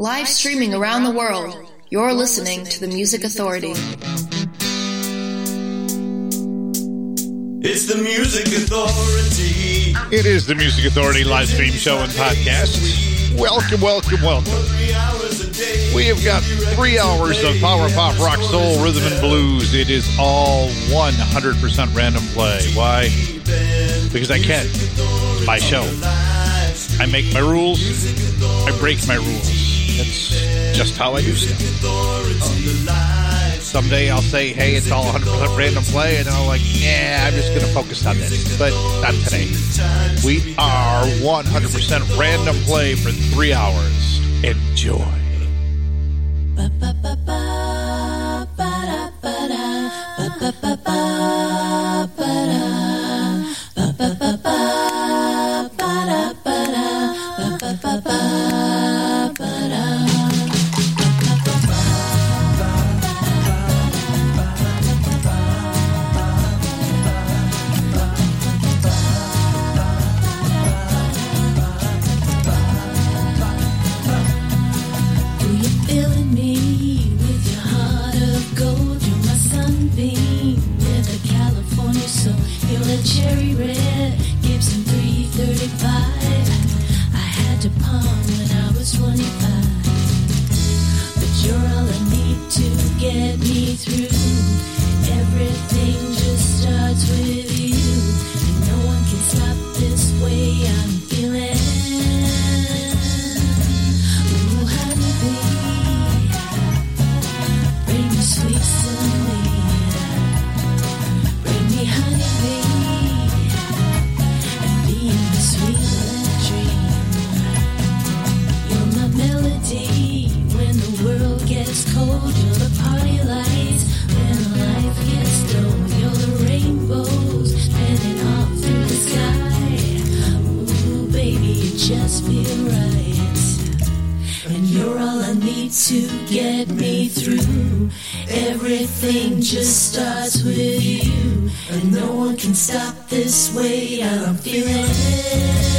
Live streaming around the world, you're listening to the Music Authority. It's the Music Authority. It is the Music Authority live stream show and podcast. Welcome, welcome, welcome. We have got three hours of power pop, rock, soul, rhythm, and blues. It is all 100% random play. Why? Because I can. It's my show. I make my rules. I break my rules. That's just how I do stuff. Someday I'll say, hey, it's all 100% random play, and I'll like, yeah, I'm just going to focus on this. But not today. We are 100% random play for three hours. Enjoy. Do Everything just starts with you. And no one can stop this way I'm feeling. Ooh,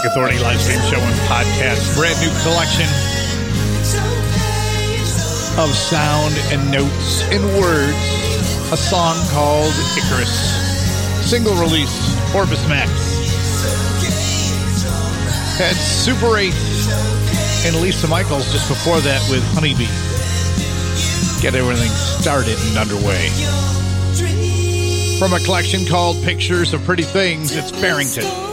Music Authority live stream show and podcast. Brand new collection of sound and notes and words. A song called Icarus. Single release, Orbis Max. Had Super 8 and Lisa Michaels just before that with Honeybee. Get everything started and underway. From a collection called Pictures of Pretty Things, it's Barrington.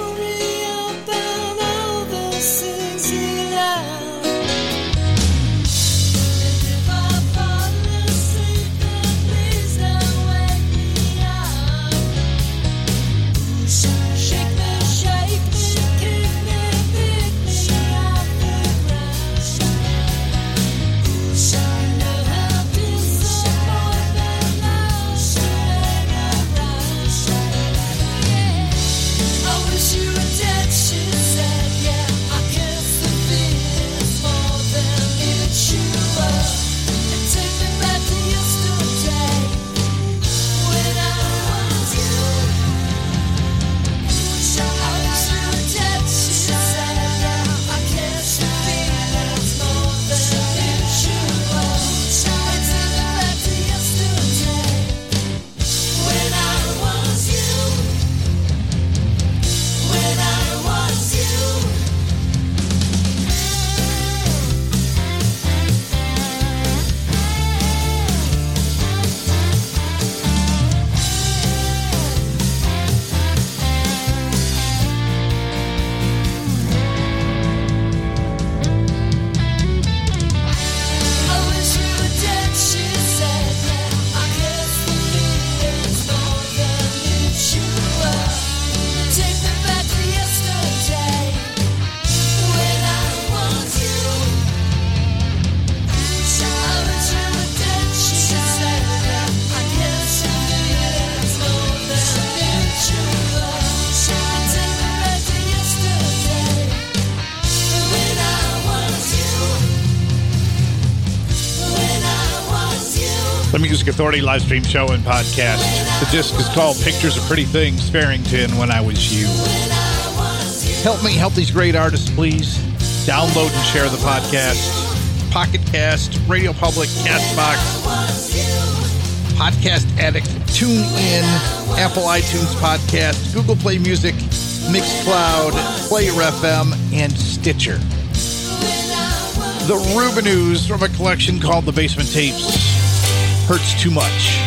Authority live stream show and podcast. The disc is called Pictures of Pretty Things, Farrington, When I Was You. Help me help these great artists, please. Download and share the podcast. Pocket Cast, Radio Public, Castbox, Podcast Addict, Tune In, Apple iTunes Podcast, Google Play Music, Mixcloud, Player FM, and Stitcher. The Rubinoos from a collection called The Basement Tapes. Hurts too much.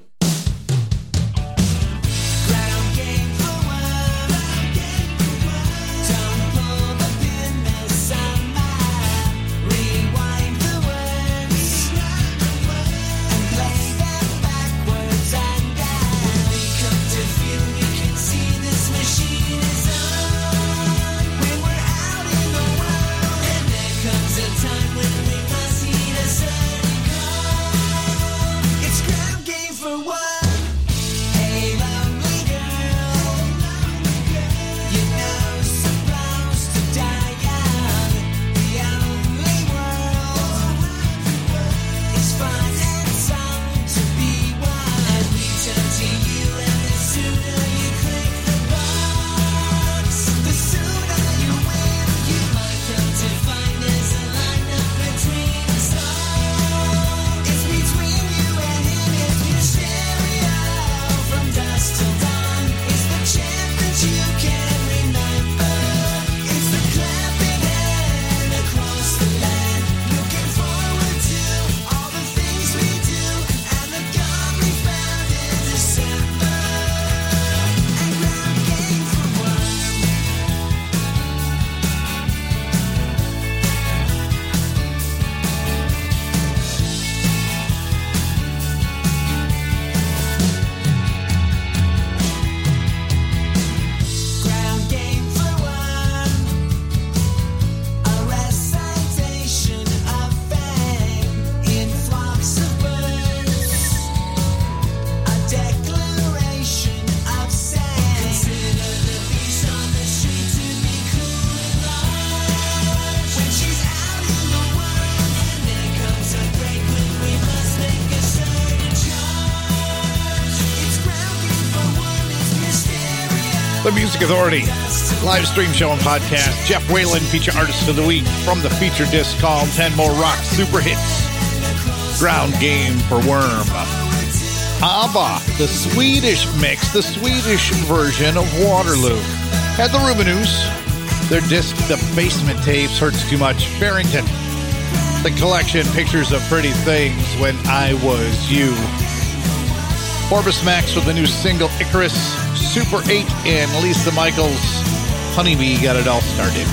The Music Authority live stream show and podcast. Jeff Whalen, feature artist of the week from the feature disc called 10 More Rock Super Hits. Ground Game for Worm. ABBA, the Swedish mix, the Swedish version of Waterloo. Had the Rubinoos, their disc, The Basement Tapes, Hurts Too Much, Barrington. The collection, Pictures of Pretty Things When I Was You. Orbis Max with the new single Icarus, Super 8, and Lisa Michaels, Honeybee got it all started.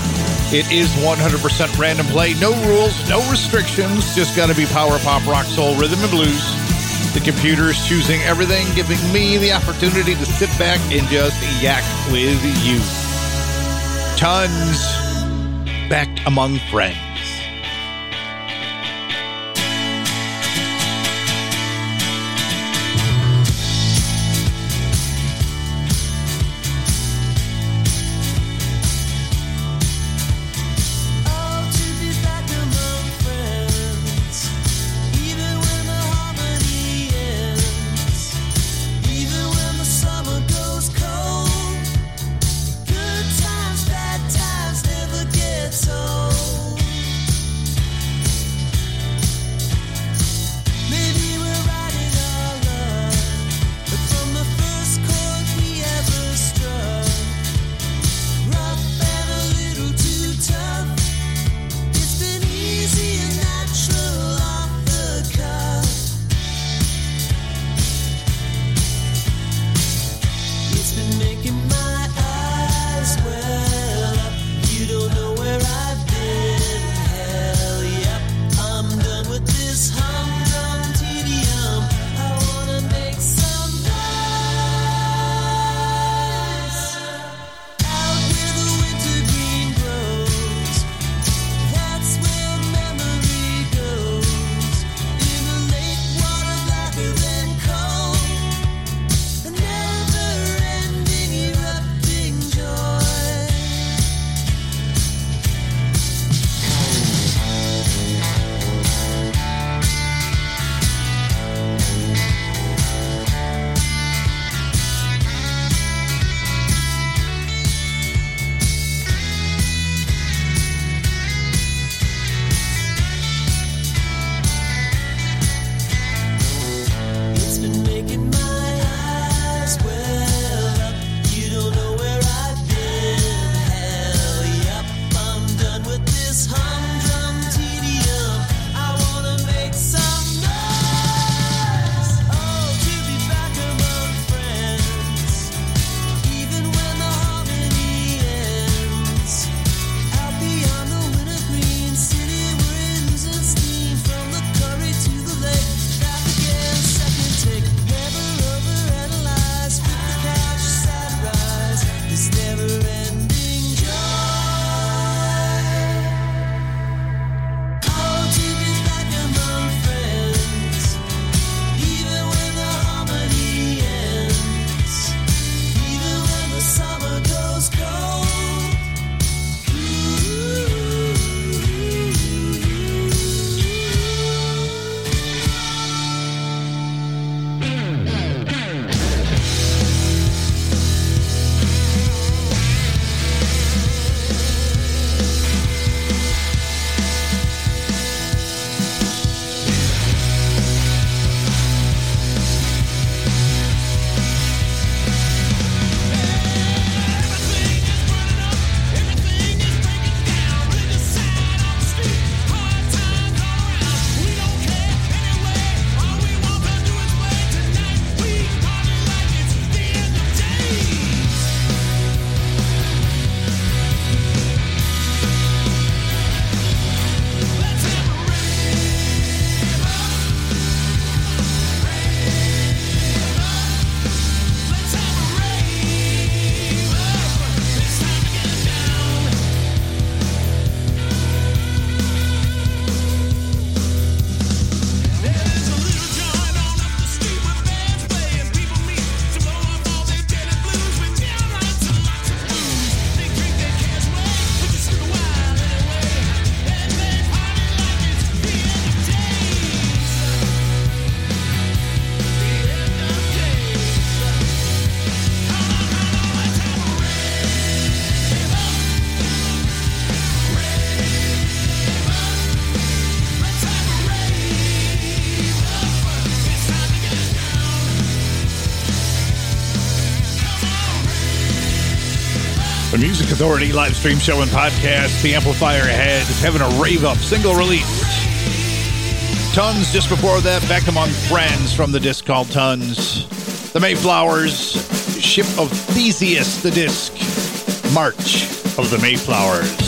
It is 100% random play, no rules, no restrictions, just got to be power pop, rock, soul, rhythm, and blues. The computer's choosing everything, giving me the opportunity to sit back and just yak with you. Tons back among friends. Authority live stream show and podcast. The Amplifier Head is having a rave up single release. Tons just before that. Back among friends from the disc called Tons. The Mayflowers. Ship of Theseus, the disc. March of the Mayflowers.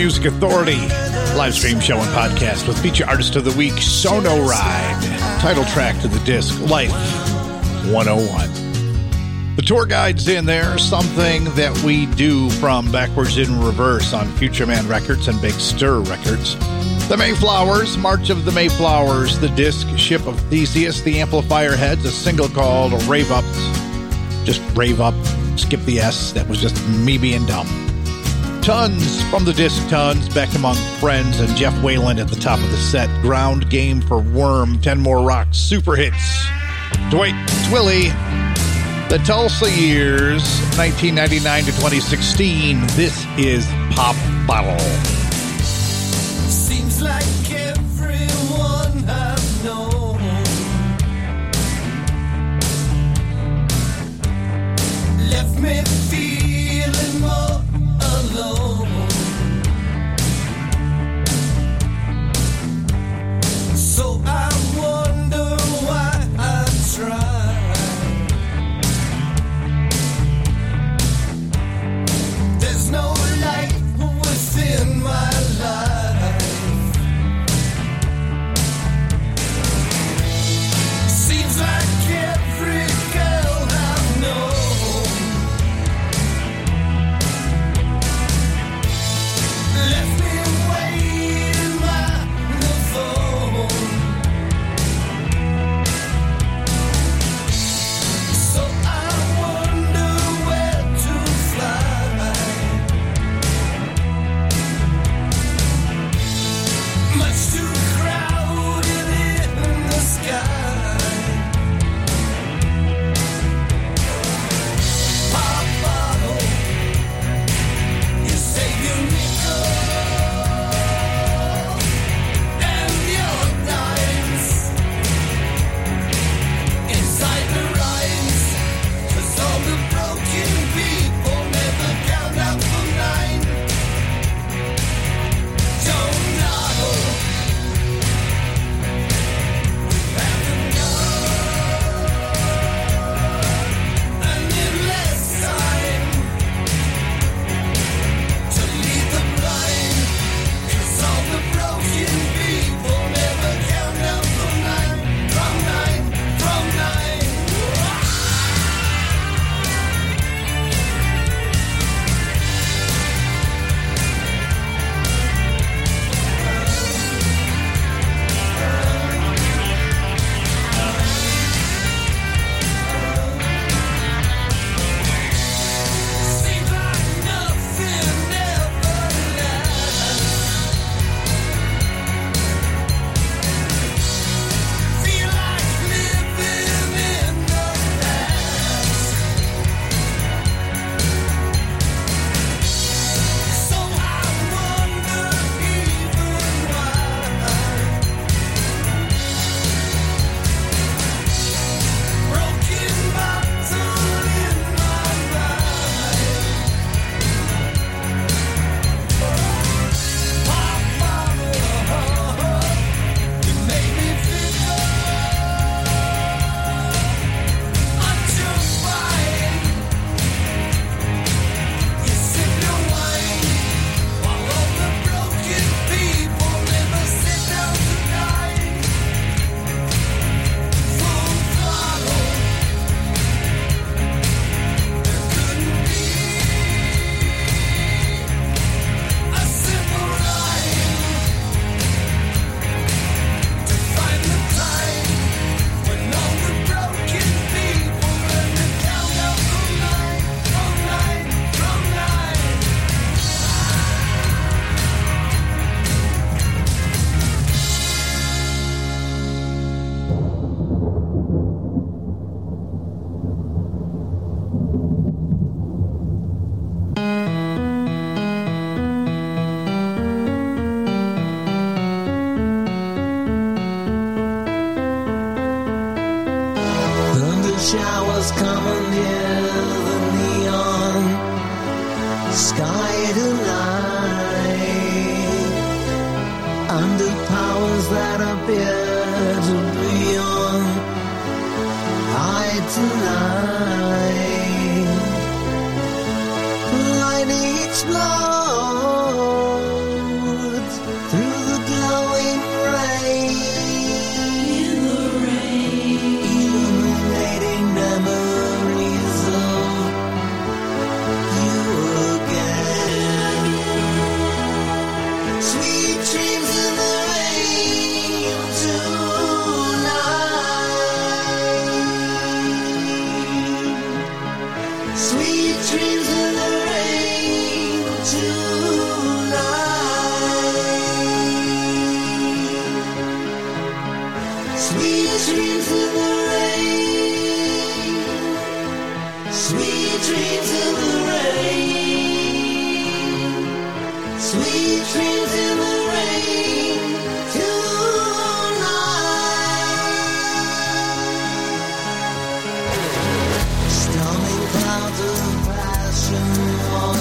Music Authority live stream show and podcast with feature artist of the week, Sono Ride. Title track to the disc, Life 101. The tour guide's in there, something that we do from Backwards in Reverse on Future Man Records and Big Stir Records. The Mayflowers, March of the Mayflowers, the disc, Ship of Theseus, the Amplifier Heads, a single called Rave Up. Just Rave Up, skip the S, that was just me being dumb. Tons from the disc Tons, back among friends, and Jeff Whalen at the top of the set. Ground game for Worm, 10 more rocks, super hits. Dwight Twilley, the Tulsa years, 1999 to 2016. This is Pop Bottle. Seems like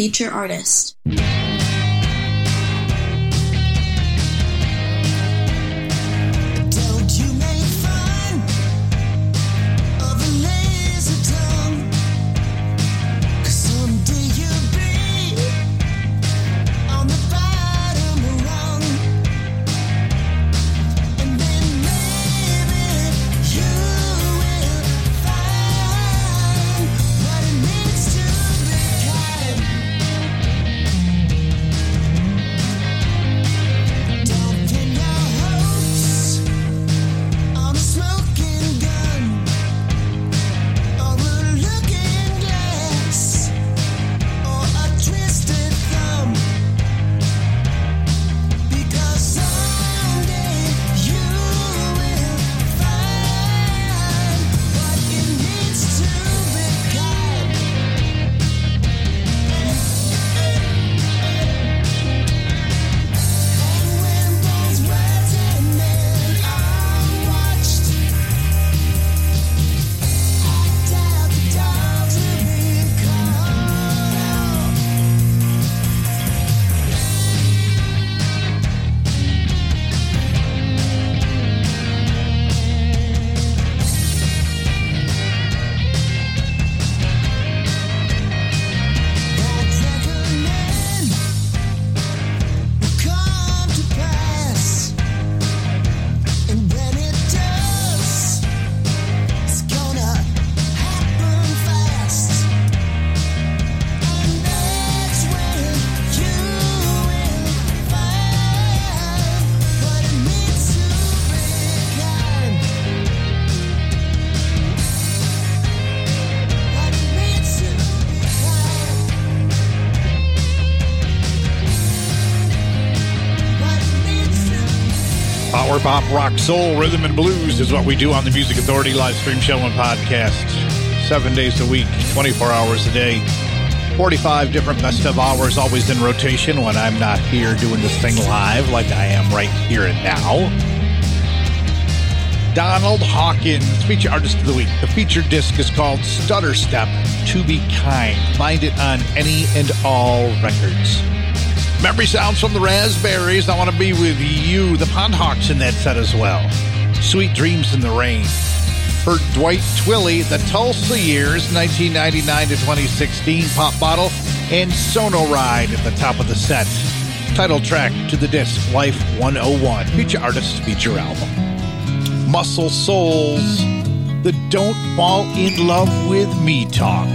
feature artist. Pop, rock, soul, rhythm, and blues is what we do on the Music Authority live stream show and podcast. Seven days a week, 24 hours a day, 45 different best of hours, always in rotation when I'm not here doing this thing live like I am right here and now. Donald Hawkins, feature artist of the week. The featured disc is called Stutter Step To Be Kind. Find it on any and all records. Memory sounds from the Raspberries. I want to be with you. The Pond Hawks in that set as well. Sweet Dreams in the Rain. For Dwight Twilley, The Tulsa Years, 1999 to 2016, Pop Bottle, and Sono Ride at the top of the set. Title track to the disc, Life 101. Feature artist feature album. Muscle Souls, the Don't Fall in Love with Me talk.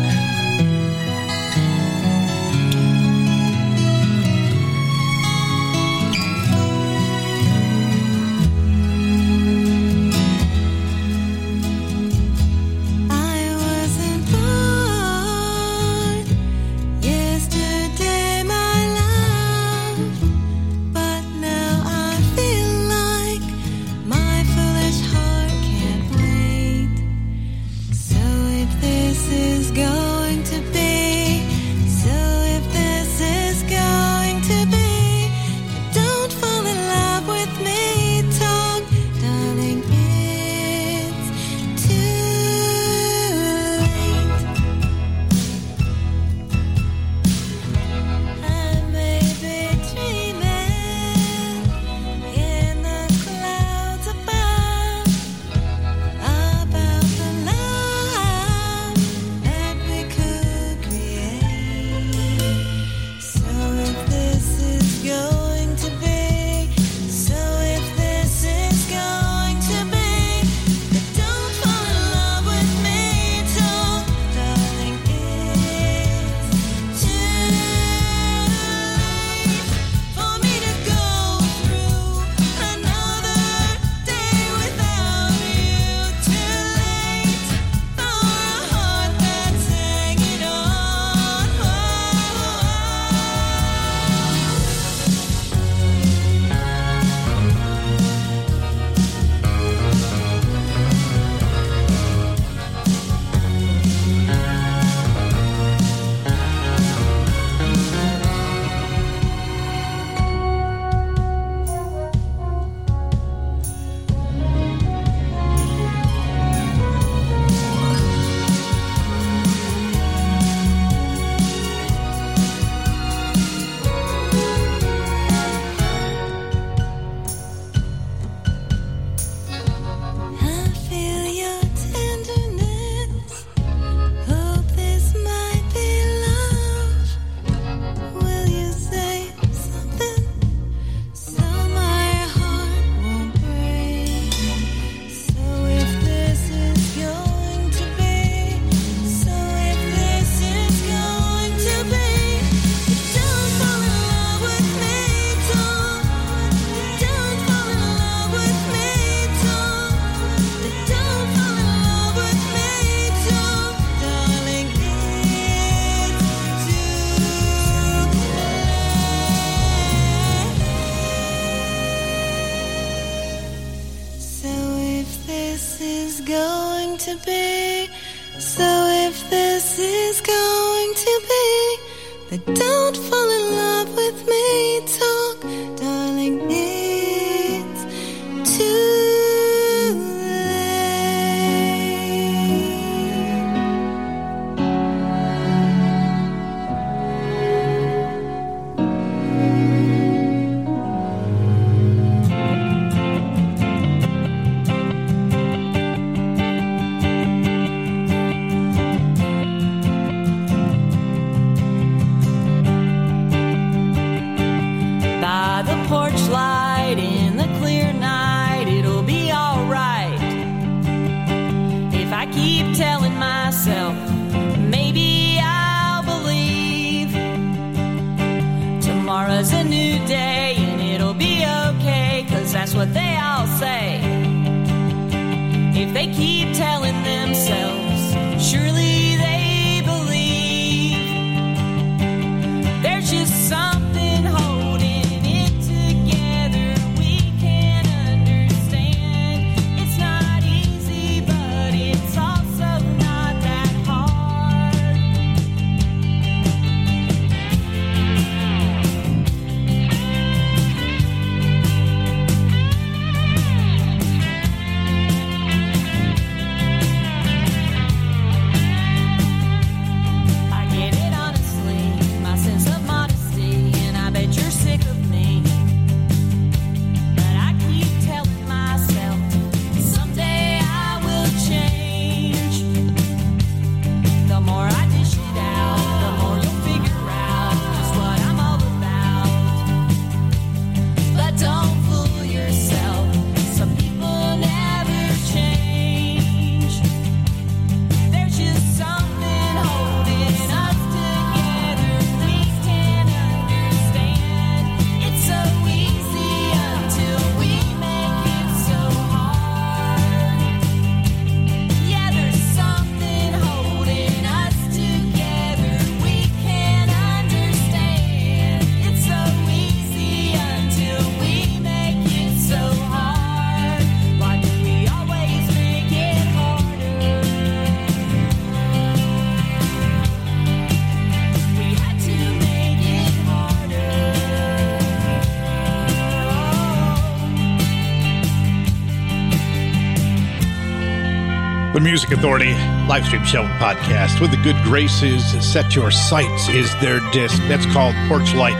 Music Authority live stream show and podcast with the good graces. Set Your Sights is their disc. That's called Porch Light.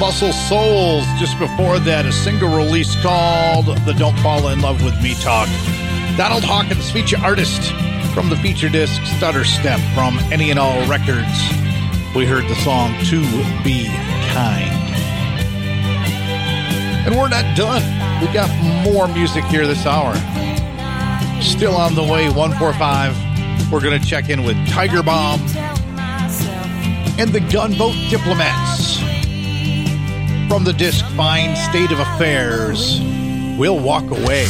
Muscle Souls, just before that, a single release called The Don't Fall in Love with Me Talk. Donald Hawkins, feature artist from the feature disc Stutter Step from Any and All Records. We heard the song To Be Kind. And we're not done. We got more music here this hour. Still on the way, 145. We're going to check in with Tiger Bomb and the Gunboat Diplomats. From the disc Fine State of Affairs, we'll walk away.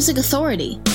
Music Authority.